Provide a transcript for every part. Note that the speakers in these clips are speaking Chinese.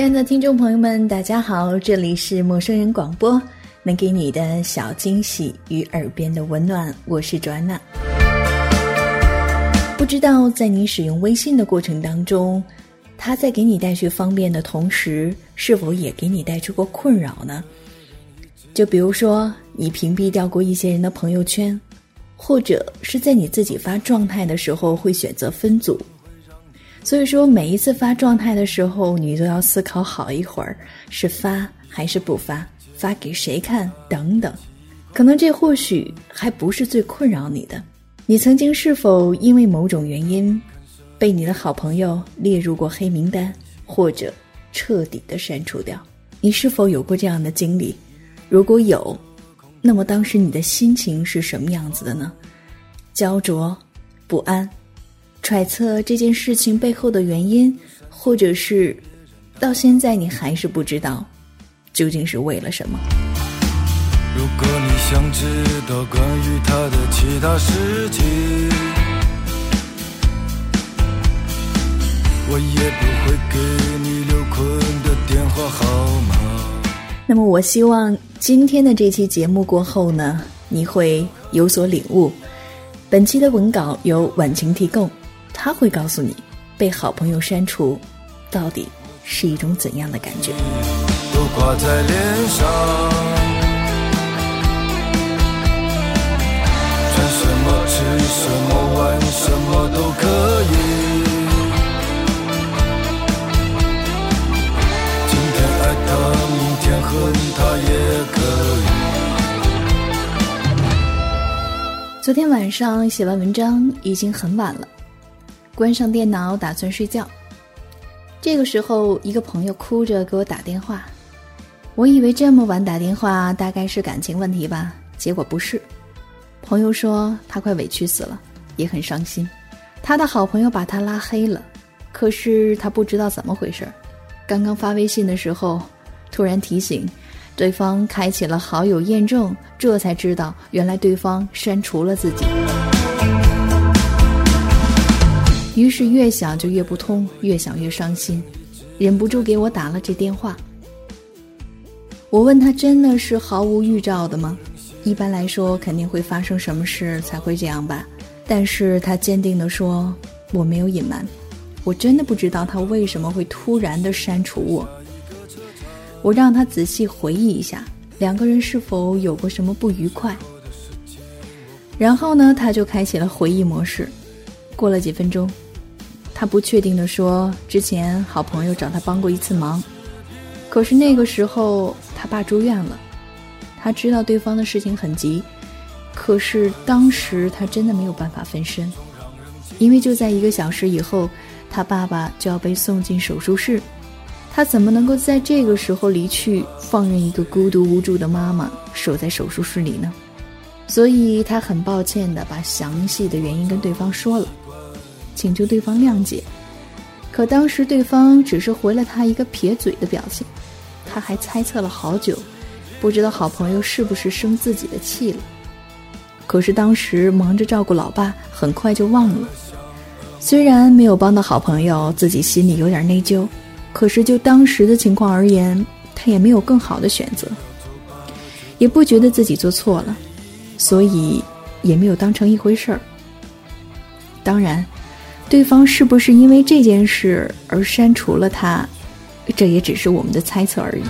亲爱的听众朋友们，大家好，这里是陌生人广播，能给你的小惊喜与耳边的温暖，我是 Joanna。不知道在你使用微信的过程当中，它在给你带去方便的同时，是否也给你带出过困扰呢？就比如说，你屏蔽掉过一些人的朋友圈，或者是在你自己发状态的时候会选择分组。所以说，每一次发状态的时候，你都要思考好一会儿，是发还是不发，发给谁看等等。可能这或许还不是最困扰你的。你曾经是否因为某种原因，被你的好朋友列入过黑名单，或者彻底的删除掉？你是否有过这样的经历？如果有，那么当时你的心情是什么样子的呢？焦灼、不安。揣测这件事情背后的原因，或者是到现在你还是不知道究竟是为了什么。如果你想知道关于他的其他事情，我也不会给你刘坤的电话号码。那么，我希望今天的这期节目过后呢，你会有所领悟。本期的文稿由婉晴提供。他会告诉你，被好朋友删除，到底是一种怎样的感觉。都挂在脸上，穿什么吃什么玩什么都可以。今天爱他，明天恨他也可以。昨天晚上写完文章，已经很晚了。关上电脑，打算睡觉。这个时候，一个朋友哭着给我打电话。我以为这么晚打电话，大概是感情问题吧。结果不是。朋友说他快委屈死了，也很伤心。他的好朋友把他拉黑了，可是他不知道怎么回事。刚刚发微信的时候，突然提醒对方开启了好友验证，这才知道原来对方删除了自己。于是越想就越不通，越想越伤心，忍不住给我打了这电话。我问他真的是毫无预兆的吗？一般来说肯定会发生什么事才会这样吧。但是他坚定地说我没有隐瞒，我真的不知道他为什么会突然的删除我。我让他仔细回忆一下，两个人是否有过什么不愉快。然后呢，他就开启了回忆模式。过了几分钟。他不确定地说：“之前好朋友找他帮过一次忙，可是那个时候他爸住院了。他知道对方的事情很急，可是当时他真的没有办法分身，因为就在一个小时以后，他爸爸就要被送进手术室。他怎么能够在这个时候离去，放任一个孤独无助的妈妈守在手术室里呢？所以他很抱歉地把详细的原因跟对方说了。”请求对方谅解，可当时对方只是回了他一个撇嘴的表情，他还猜测了好久，不知道好朋友是不是生自己的气了。可是当时忙着照顾老爸，很快就忘了。虽然没有帮到好朋友，自己心里有点内疚，可是就当时的情况而言，他也没有更好的选择，也不觉得自己做错了，所以也没有当成一回事儿。当然。对方是不是因为这件事而删除了他？这也只是我们的猜测而已。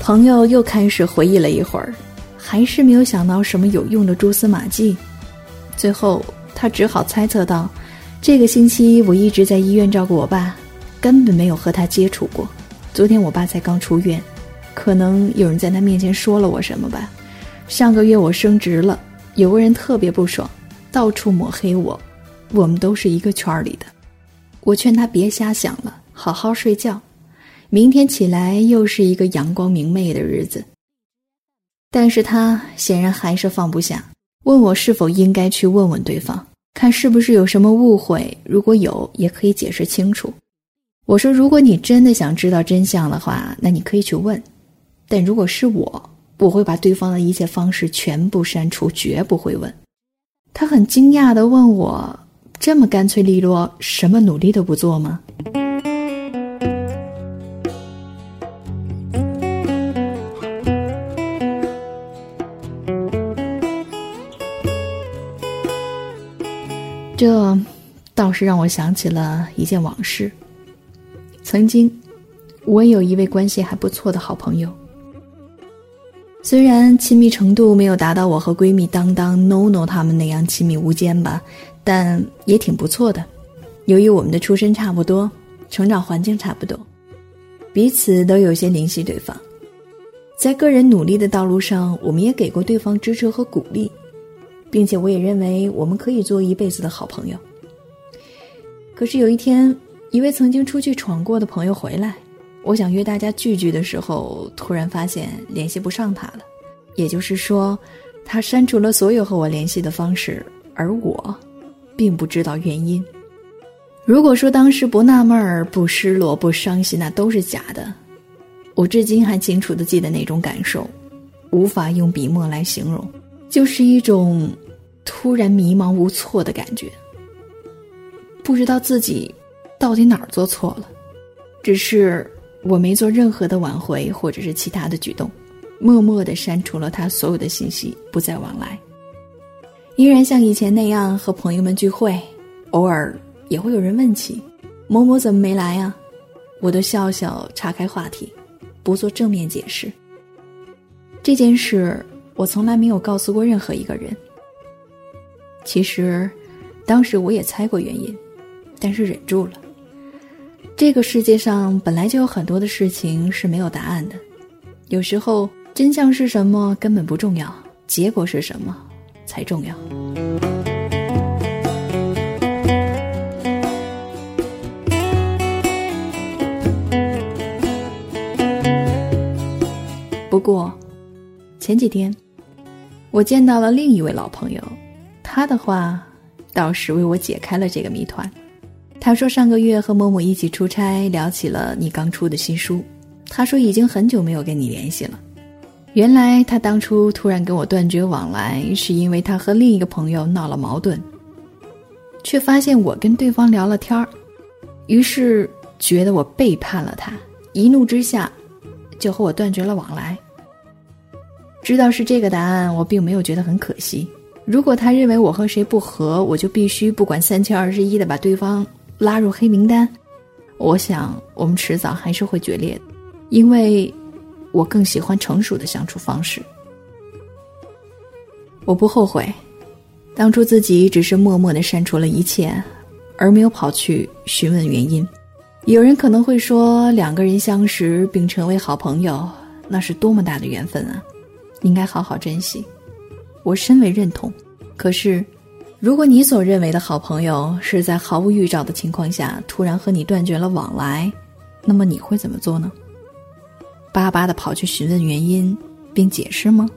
朋友又开始回忆了一会儿，还是没有想到什么有用的蛛丝马迹。最后，他只好猜测到，这个星期我一直在医院照顾我爸，根本没有和他接触过。昨天我爸才刚出院，可能有人在他面前说了我什么吧。上个月我升职了。有个人特别不爽，到处抹黑我。我们都是一个圈里的，我劝他别瞎想了，好好睡觉。明天起来又是一个阳光明媚的日子。但是他显然还是放不下，问我是否应该去问问对方，看是不是有什么误会。如果有，也可以解释清楚。我说，如果你真的想知道真相的话，那你可以去问。但如果是我。我会把对方的一切方式全部删除，绝不会问。他很惊讶地问我：“这么干脆利落，什么努力都不做吗？这倒是让我想起了一件往事。曾经，我有一位关系还不错的好朋友。虽然亲密程度没有达到我和闺蜜当当、NONO 他们那样亲密无间吧，但也挺不错的。由于我们的出身差不多，成长环境差不多，彼此都有些联系对方。在个人努力的道路上，我们也给过对方支持和鼓励。并且我也认为我们可以做一辈子的好朋友。可是有一天，一位曾经出去闯过的朋友回来，我想约大家聚聚的时候，突然发现联系不上他了。也就是说，他删除了所有和我联系的方式，而我，并不知道原因。如果说当时不纳闷儿、不失落、不伤心，那都是假的。我至今还清楚的记得那种感受，无法用笔墨来形容。就是一种突然迷茫无措的感觉，不知道自己到底哪儿做错了，只是我没做任何的挽回或者是其他的举动，默默的删除了他所有的信息，不再往来。依然像以前那样和朋友们聚会，偶尔也会有人问起某某怎么没来啊，我都笑笑岔开话题，不做正面解释。这件事。我从来没有告诉过任何一个人。其实，当时我也猜过原因，但是忍住了。这个世界上本来就有很多的事情是没有答案的，有时候真相是什么根本不重要，结果是什么才重要。不过，前几天。我见到了另一位老朋友，他的话倒是为我解开了这个谜团。他说上个月和某某一起出差，聊起了你刚出的新书。他说已经很久没有跟你联系了。原来他当初突然跟我断绝往来，是因为他和另一个朋友闹了矛盾，却发现我跟对方聊了天儿，于是觉得我背叛了他，一怒之下就和我断绝了往来。知道是这个答案，我并没有觉得很可惜。如果他认为我和谁不和，我就必须不管三七二十一的把对方拉入黑名单。我想我们迟早还是会决裂的，因为我更喜欢成熟的相处方式。我不后悔，当初自己只是默默的删除了一切，而没有跑去询问原因。有人可能会说，两个人相识并成为好朋友，那是多么大的缘分啊！应该好好珍惜，我深为认同。可是，如果你所认为的好朋友是在毫无预兆的情况下突然和你断绝了往来，那么你会怎么做呢？巴巴的跑去询问原因并解释吗？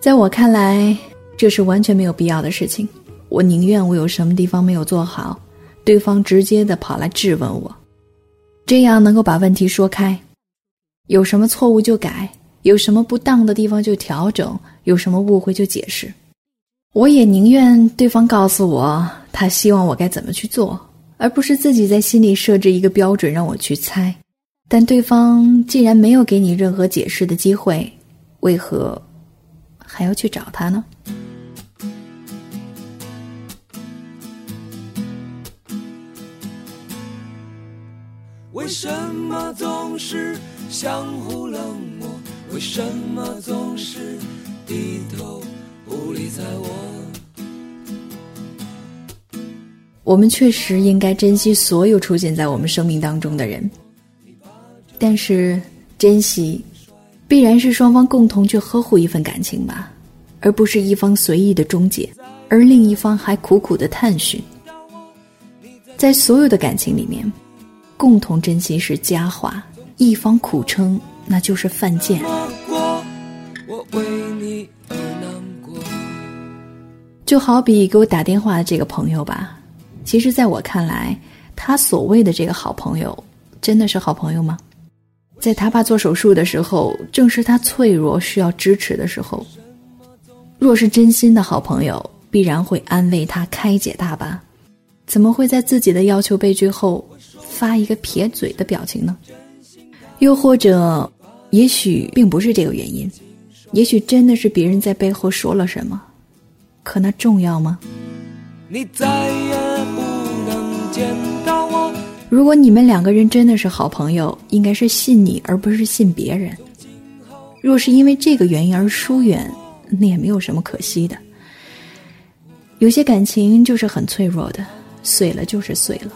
在我看来，这是完全没有必要的事情。我宁愿我有什么地方没有做好，对方直接的跑来质问我，这样能够把问题说开，有什么错误就改。有什么不当的地方就调整，有什么误会就解释。我也宁愿对方告诉我他希望我该怎么去做，而不是自己在心里设置一个标准让我去猜。但对方既然没有给你任何解释的机会，为何还要去找他呢？为什么总是相互冷漠？为什么总是低头不理睬我？我们确实应该珍惜所有出现在我们生命当中的人，但是珍惜必然是双方共同去呵护一份感情吧，而不是一方随意的终结，而另一方还苦苦的探寻。在所有的感情里面，共同珍惜是佳话，一方苦撑。那就是犯贱。我为你就好比给我打电话的这个朋友吧，其实，在我看来，他所谓的这个好朋友，真的是好朋友吗？在他爸做手术的时候，正是他脆弱需要支持的时候，若是真心的好朋友，必然会安慰他、开解他吧。怎么会在自己的要求被拒后发一个撇嘴的表情呢？又或者，也许并不是这个原因，也许真的是别人在背后说了什么，可那重要吗？你再也不能见到我。如果你们两个人真的是好朋友，应该是信你而不是信别人。若是因为这个原因而疏远，那也没有什么可惜的。有些感情就是很脆弱的，碎了就是碎了，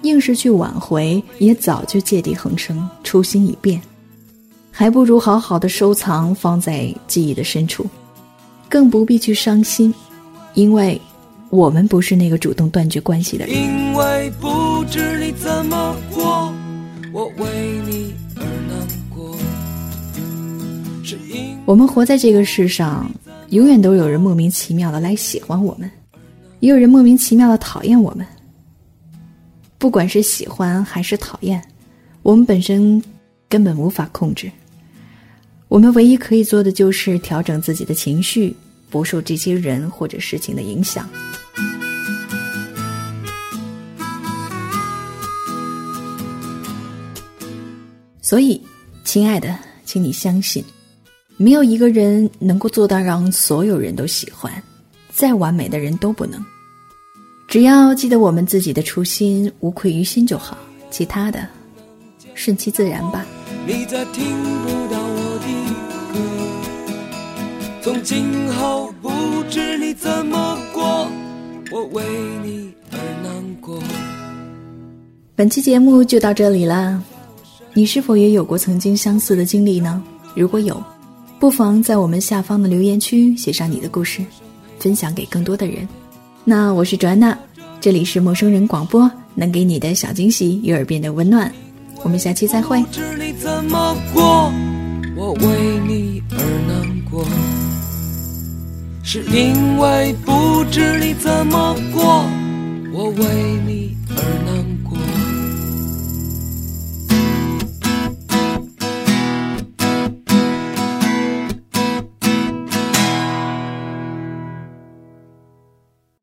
硬是去挽回，也早就芥蒂横生，初心已变，还不如好好的收藏，放在记忆的深处，更不必去伤心，因为我们不是那个主动断绝关系的人。因为不知你怎么过，我为你而难过。我们活在这个世上。永远都有人莫名其妙的来喜欢我们，也有人莫名其妙的讨厌我们。不管是喜欢还是讨厌，我们本身根本无法控制。我们唯一可以做的就是调整自己的情绪，不受这些人或者事情的影响。所以，亲爱的，请你相信。没有一个人能够做到让所有人都喜欢，再完美的人都不能。只要记得我们自己的初心，无愧于心就好，其他的顺其自然吧。你在听不到，从今后不知你怎么过，我为你而难过。本期节目就到这里了，你是否也有过曾经相似的经历呢？如果有。不妨在我们下方的留言区写上你的故事，分享给更多的人。那我是卓安娜，这里是陌生人广播，能给你的小惊喜与耳边的温暖。我们下期再会。我为你怎么过，是因为不知你怎么过，我为你而难过。